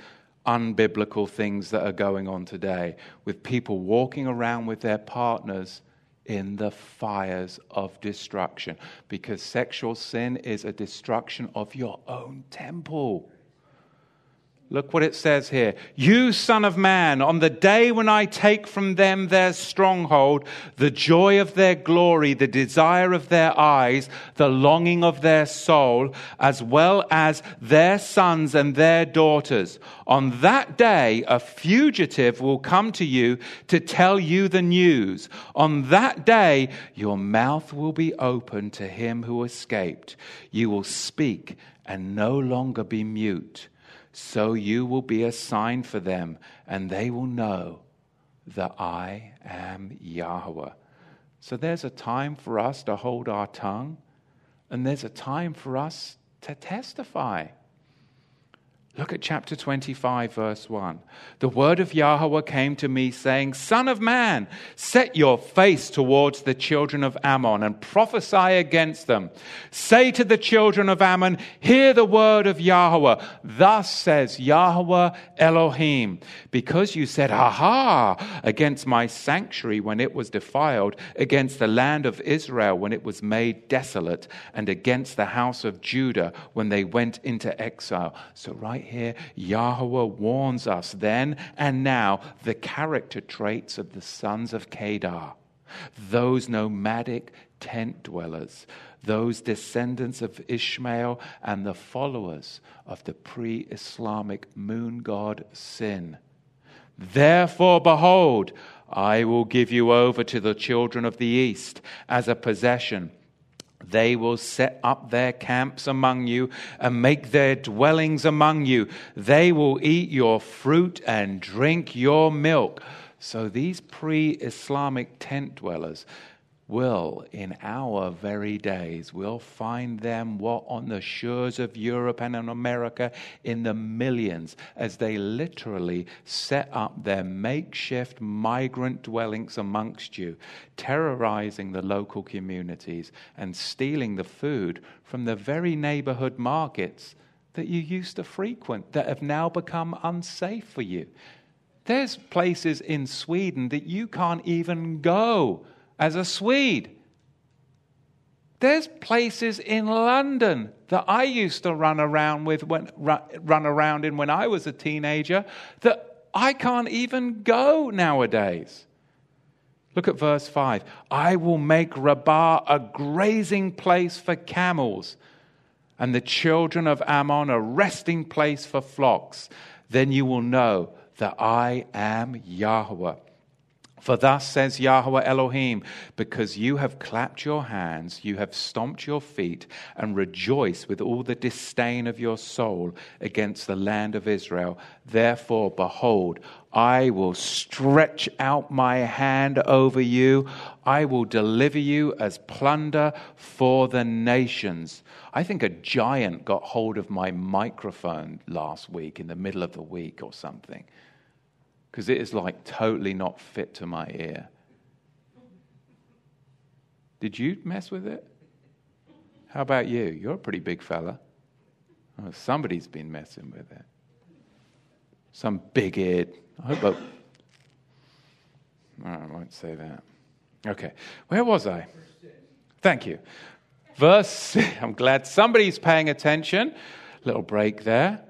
unbiblical things that are going on today, with people walking around with their partners in the fires of destruction because sexual sin is a destruction of your own temple. Look what it says here. You, Son of Man, on the day when I take from them their stronghold, the joy of their glory, the desire of their eyes, the longing of their soul, as well as their sons and their daughters. On that day, a fugitive will come to you to tell you the news. On that day, your mouth will be open to him who escaped. You will speak and no longer be mute so you will be a sign for them, and they will know that I am Yahweh. So there's a time for us to hold our tongue, and there's a time for us to testify. Look at chapter 25, verse 1. The word of Yahweh came to me, saying, Son of man, set your face towards the children of Ammon and prophesy against them. Say to the children of Ammon, Hear the word of Yahweh. Thus says Yahweh Elohim, because you said, Aha, against my sanctuary when it was defiled, against the land of Israel when it was made desolate, and against the house of Judah when they went into exile. So, right here, Yahweh warns us then and now the character traits of the sons of Kedar, those nomadic tent dwellers, those descendants of Ishmael and the followers of the pre Islamic moon god Sin. Therefore, behold, I will give you over to the children of the east as a possession They will set up their camps among you and make their dwellings among you. They will eat your fruit and drink your milk. So these pre Islamic tent dwellers will, in our very days, will find them what on the shores of Europe and in America in the millions as they literally set up their makeshift migrant dwellings amongst you, terrorizing the local communities and stealing the food from the very neighborhood markets that you used to frequent that have now become unsafe for you. There's places in Sweden that you can't even go as a Swede. There's places in London that I used to run around with when, run around in when I was a teenager that I can't even go nowadays. Look at verse 5. I will make Rabbah a grazing place for camels, and the children of Ammon a resting place for flocks. Then you will know that I am Yahweh. For thus says Yahweh Elohim, because you have clapped your hands, you have stomped your feet, and rejoice with all the disdain of your soul against the land of Israel. Therefore, behold, I will stretch out my hand over you. I will deliver you as plunder for the nations. I think a giant got hold of my microphone last week in the middle of the week or something because it is like totally not fit to my ear. Did you mess with it? How about you? You're a pretty big fella. Oh, somebody's been messing with it. Some big eared. I hope. I, I won't say that. Okay. Where was I? Thank you. Verse. I'm glad somebody's paying attention. Little break there.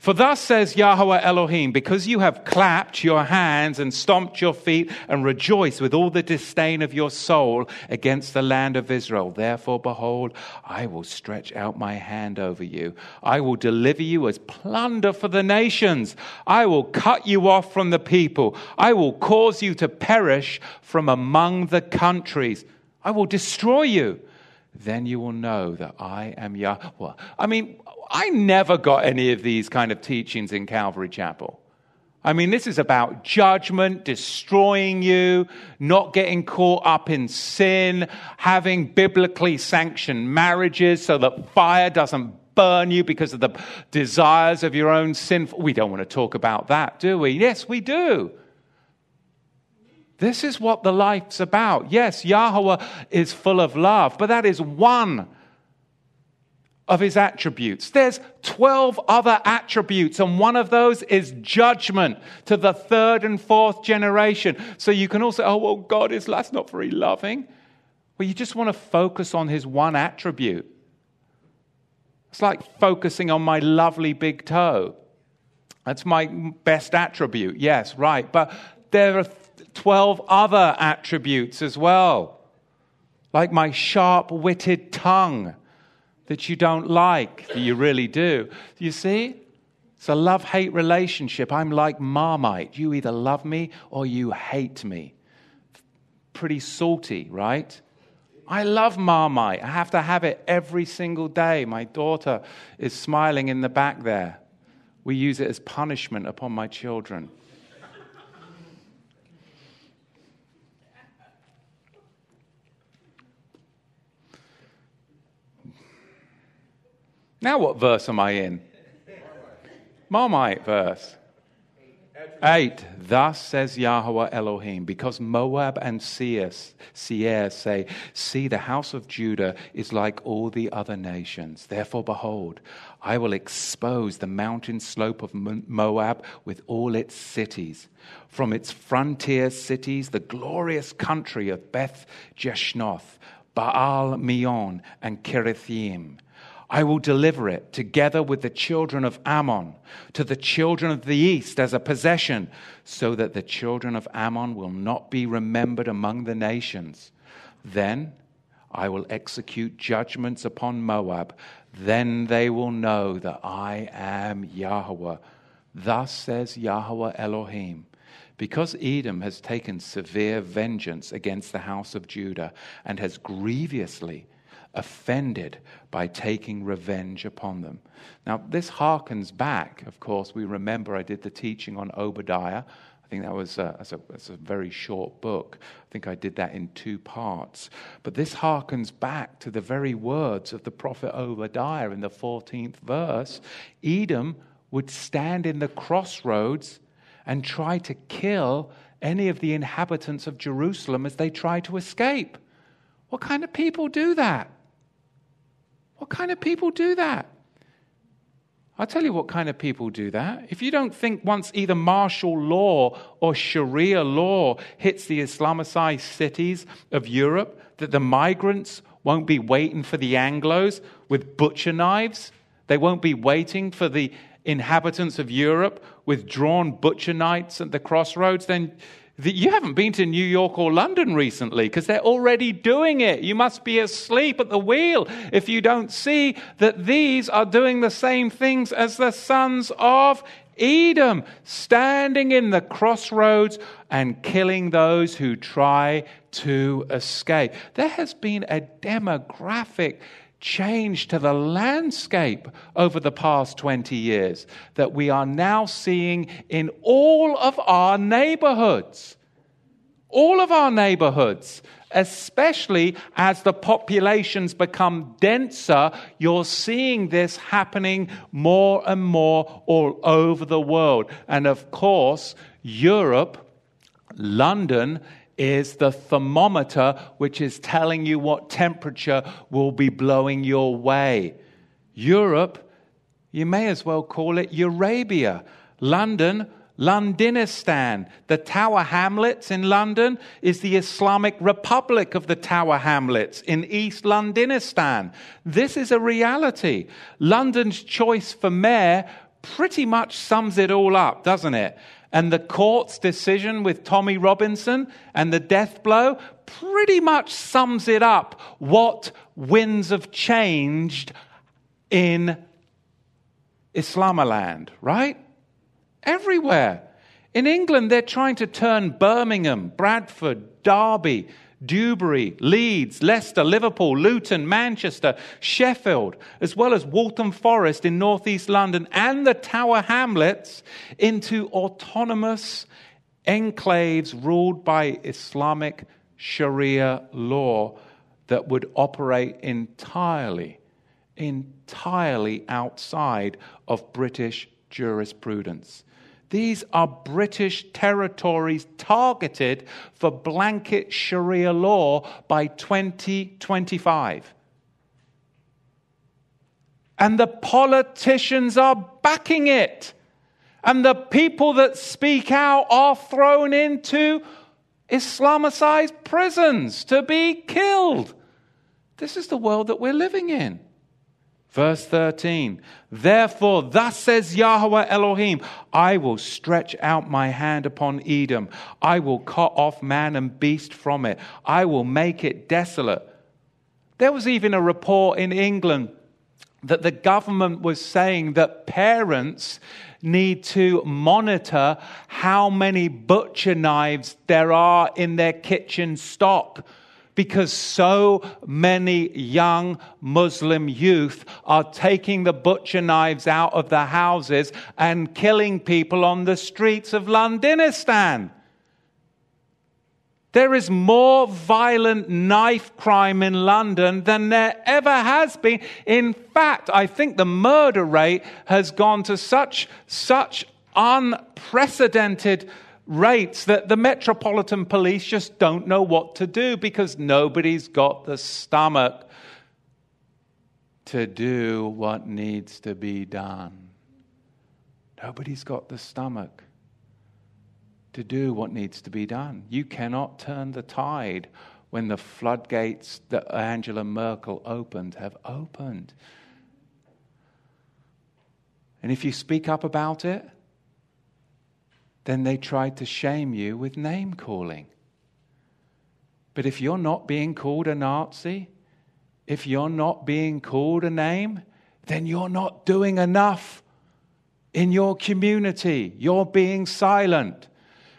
For thus says Yahweh Elohim, because you have clapped your hands and stomped your feet and rejoiced with all the disdain of your soul against the land of Israel, therefore, behold, I will stretch out my hand over you. I will deliver you as plunder for the nations. I will cut you off from the people. I will cause you to perish from among the countries. I will destroy you. Then you will know that I am Yahweh. I mean, I never got any of these kind of teachings in Calvary Chapel. I mean, this is about judgment, destroying you, not getting caught up in sin, having biblically sanctioned marriages so that fire doesn't burn you because of the desires of your own sin. We don't want to talk about that, do we? Yes, we do. This is what the life's about. Yes, Yahweh is full of love, but that is one of his attributes. There's 12 other attributes, and one of those is judgment to the third and fourth generation. So you can also, oh, well, God is that's not very loving. Well, you just want to focus on his one attribute. It's like focusing on my lovely big toe. That's my best attribute, yes, right. But there are 12 other attributes as well, like my sharp witted tongue that you don't like, that you really do. You see? It's a love hate relationship. I'm like Marmite. You either love me or you hate me. Pretty salty, right? I love Marmite. I have to have it every single day. My daughter is smiling in the back there. We use it as punishment upon my children. Now, what verse am I in? Marmite verse. Eight. Thus says Yahweh Elohim, because Moab and Seir, say, See, the house of Judah is like all the other nations. Therefore, behold, I will expose the mountain slope of Moab with all its cities. From its frontier cities, the glorious country of Beth Jeshimoth, Baal Meon, and Kiriathaim I will deliver it together with the children of Ammon to the children of the east as a possession, so that the children of Ammon will not be remembered among the nations. Then I will execute judgments upon Moab. Then they will know that I am Yahweh. Thus says Yahweh Elohim. Because Edom has taken severe vengeance against the house of Judah and has grievously offended by taking revenge upon them. Now, this harkens back, of course, we remember I did the teaching on Obadiah. I think that was a, a, a, very short book. I think I did that in two parts. But this harkens back to the very words of the prophet Obadiah in the 14th verse. Edom would stand in the crossroads and try to kill any of the inhabitants of Jerusalem as they try to escape. What kind of people do that? What kind of people do that? I'll tell you what kind of people do that. If you don't think once either martial law or Sharia law hits the Islamicized cities of Europe, that the migrants won't be waiting for the Anglos with butcher knives, they won't be waiting for the inhabitants of Europe with drawn butcher knives at the crossroads, then you haven't been to New York or London recently because they're already doing it. You must be asleep at the wheel if you don't see that these are doing the same things as the sons of Edom, standing in the crossroads and killing those who try to escape. There has been a demographic change to the landscape over the past 20 years that we are now seeing in all of our neighborhoods. All of our neighborhoods, especially as the populations become denser, you're seeing this happening more and more all over the world. And of course, Europe, London, is the thermometer which is telling you what temperature will be blowing your way. Europe, you may as well call it Eurabia. London, Londinistan. The Tower Hamlets in London is the Islamic Republic of the Tower Hamlets in East Londinistan. This is a reality. London's choice for mayor pretty much sums it all up, doesn't it? And the court's decision with Tommy Robinson and the death blow pretty much sums it up what winds have changed in Islamaland, right? Everywhere. In England, they're trying to turn Birmingham, Bradford, Derby, Dewsbury, Leeds, Leicester, Liverpool, Luton, Manchester, Sheffield, as well as Waltham Forest in northeast London and the Tower Hamlets into autonomous enclaves ruled by Islamic Sharia law that would operate entirely, entirely outside of British jurisprudence. These are British territories targeted for blanket Sharia law by 2025. And the politicians are backing it. And the people that speak out are thrown into Islamicized prisons to be killed. This is the world that we're living in. Verse 13, therefore, thus says Yahweh Elohim, I will stretch out my hand upon Edom. I will cut off man and beast from it. I will make it desolate. There was even a report in England that the government was saying that parents need to monitor how many butcher knives there are in their kitchen stock because so many young Muslim youth are taking the butcher knives out of the houses and killing people on the streets of Londinistan. There is more violent knife crime in London than there ever has been. In fact, I think the murder rate has gone to such, such unprecedented rates that the Metropolitan Police just don't know what to do because nobody's got the stomach to do what needs to be done. Nobody's got the stomach to do what needs to be done. You cannot turn the tide when the floodgates that Angela Merkel opened have opened. And if you speak up about it, then they tried to shame you with name calling. But if you're not being called a Nazi, if you're not being called a name, then you're not doing enough in your community. You're being silent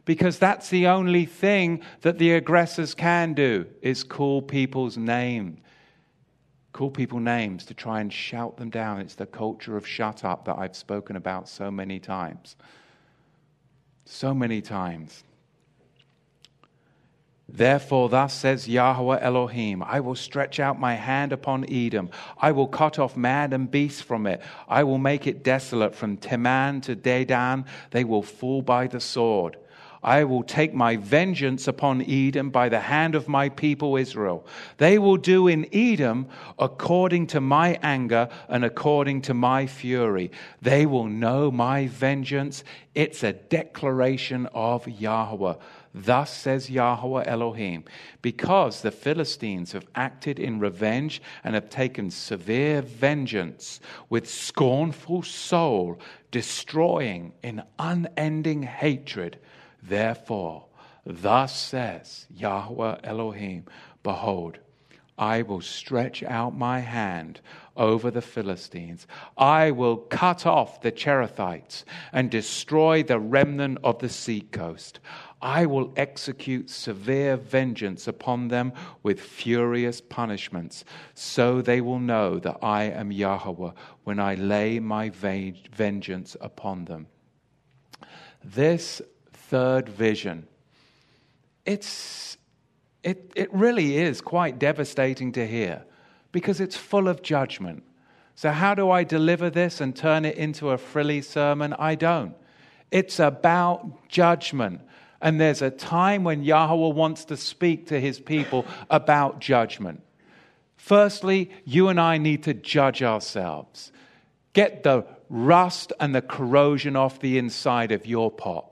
because that's the only thing that the aggressors can do is call people's name. call people names to try and shout them down. It's the culture of shut up that I've spoken about so many times. So many times. Therefore, thus says Yahweh Elohim I will stretch out my hand upon Edom. I will cut off man and beast from it. I will make it desolate from Teman to Dedan. They will fall by the sword. I will take my vengeance upon Edom by the hand of my people Israel. They will do in Edom according to my anger and according to my fury. They will know my vengeance. It's a declaration of Yahweh. Thus says Yahweh Elohim, because the Philistines have acted in revenge and have taken severe vengeance with scornful soul, destroying in unending hatred Therefore, thus says Yahweh Elohim Behold, I will stretch out my hand over the Philistines. I will cut off the Cherethites and destroy the remnant of the sea coast. I will execute severe vengeance upon them with furious punishments, so they will know that I am Yahweh when I lay my vengeance upon them. This third vision. It's, it, it really is quite devastating to hear because it's full of judgment. So, how do I deliver this and turn it into a frilly sermon? I don't. It's about judgment. And there's a time when Yahweh wants to speak to his people about judgment. Firstly, you and I need to judge ourselves. Get the rust and the corrosion off the inside of your pot.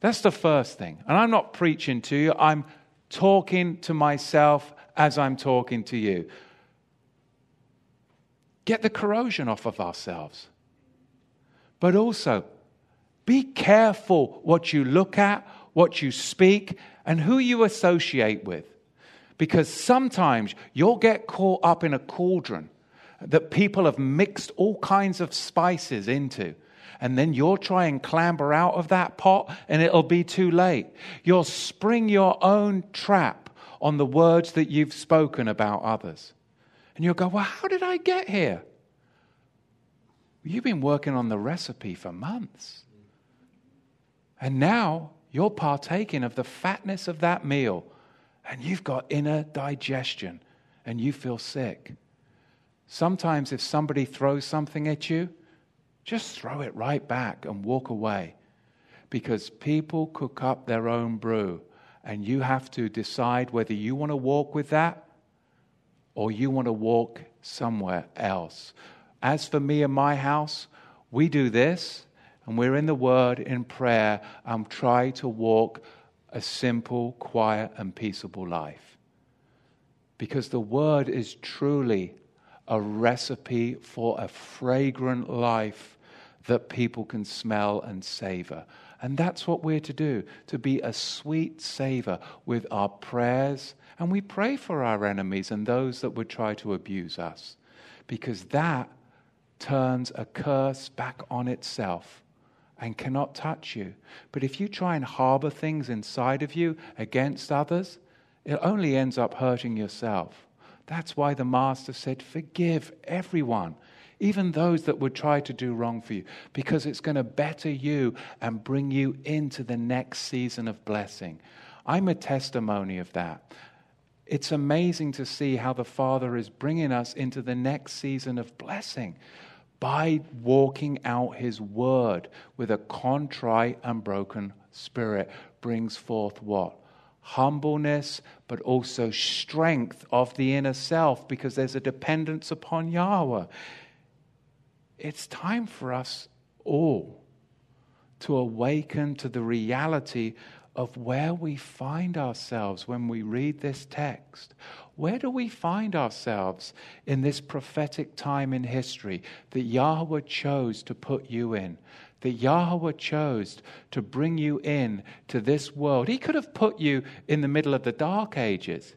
That's the first thing. And I'm not preaching to you, I'm talking to myself as I'm talking to you. Get the corrosion off of ourselves. But also, be careful what you look at, what you speak, and who you associate with. Because sometimes you'll get caught up in a cauldron that people have mixed all kinds of spices into and then you'll try and clamber out of that pot and it'll be too late. You'll spring your own trap on the words that you've spoken about others. And you'll go, Well, how did I get here? You've been working on the recipe for months. And now you're partaking of the fatness of that meal, and you've got inner digestion, and you feel sick. Sometimes, if somebody throws something at you, just throw it right back and walk away. Because people cook up their own brew, and you have to decide whether you want to walk with that or you want to walk somewhere else. As for me and my house, we do this, and we're in the Word, in prayer, and try to walk a simple, quiet, and peaceable life. Because the Word is truly a recipe for a fragrant life that people can smell and savor. And that's what we're to do to be a sweet savor with our prayers. And we pray for our enemies and those that would try to abuse us, because that turns a curse back on itself and cannot touch you. But if you try and harbor things inside of you against others, it only ends up hurting yourself. That's why the Master said, Forgive everyone, even those that would try to do wrong for you, because it's going to better you and bring you into the next season of blessing. I'm a testimony of that. It's amazing to see how the Father is bringing us into the next season of blessing by walking out His word with a contrite and broken spirit, brings forth what? humbleness, but also strength of the inner self because there's a dependence upon Yahweh. It's time for us all to awaken to the reality of where we find ourselves when we read this text. Where do we find ourselves in this prophetic time in history that Yahweh chose to put you in? that Yahweh chose to bring you in to this world. He could have put you in the middle of the dark ages.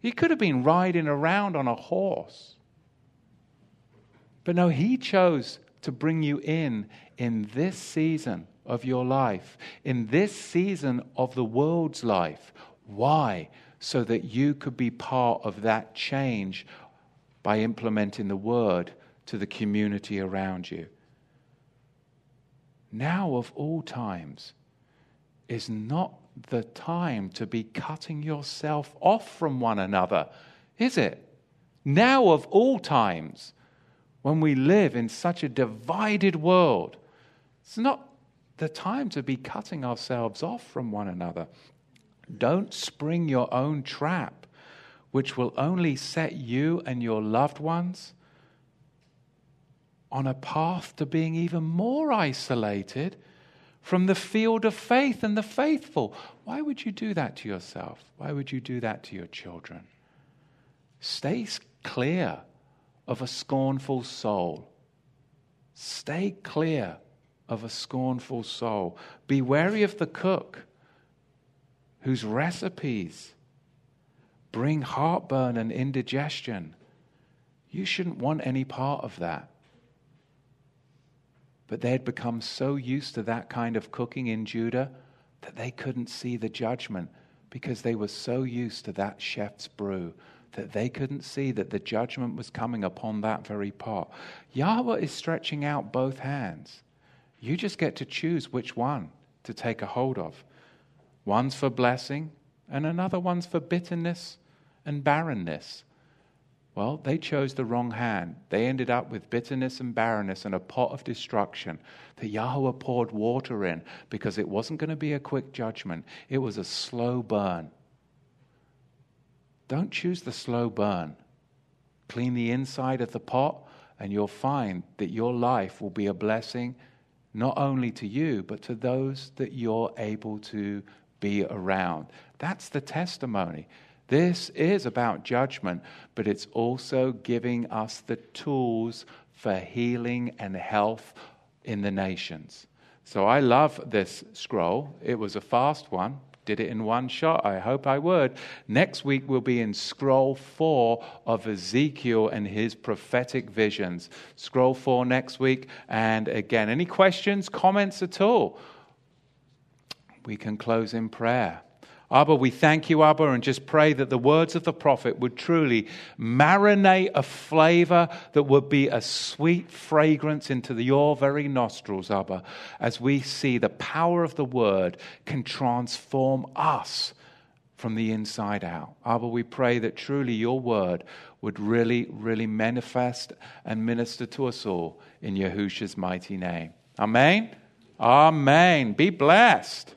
He could have been riding around on a horse. But no, he chose to bring you in in this season of your life, in this season of the world's life. Why? so that you could be part of that change by implementing the word to the community around you. Now, of all times, is not the time to be cutting yourself off from one another, is it? Now, of all times, when we live in such a divided world, it's not the time to be cutting ourselves off from one another. Don't spring your own trap, which will only set you and your loved ones on a path to being even more isolated from the field of faith and the faithful. Why would you do that to yourself? Why would you do that to your children? Stay clear of a scornful soul. Stay clear of a scornful soul. Be wary of the cook whose recipes bring heartburn and indigestion. You shouldn't want any part of that. But they had become so used to that kind of cooking in Judah that they couldn't see the judgment because they were so used to that chef's brew that they couldn't see that the judgment was coming upon that very pot. Yahweh is stretching out both hands. You just get to choose which one to take a hold of. One's for blessing, and another one's for bitterness and barrenness. Well, they chose the wrong hand. They ended up with bitterness and barrenness and a pot of destruction that Yahweh poured water in because it wasn't going to be a quick judgment, it was a slow burn. Don't choose the slow burn. Clean the inside of the pot, and you'll find that your life will be a blessing not only to you, but to those that you're able to be around. That's the testimony. This is about judgment, but it's also giving us the tools for healing and health in the nations. So I love this scroll. It was a fast one, did it in one shot. I hope I would. Next week, we'll be in scroll four of Ezekiel and his prophetic visions. Scroll four next week. And again, any questions, comments at all? We can close in prayer. Abba, we thank you, Abba, and just pray that the words of the prophet would truly marinate a flavor that would be a sweet fragrance into the, your very nostrils, Abba, as we see the power of the word can transform us from the inside out. Abba, we pray that truly your word would really, really manifest and minister to us all in Yahushua's mighty name. Amen. Amen. Be blessed.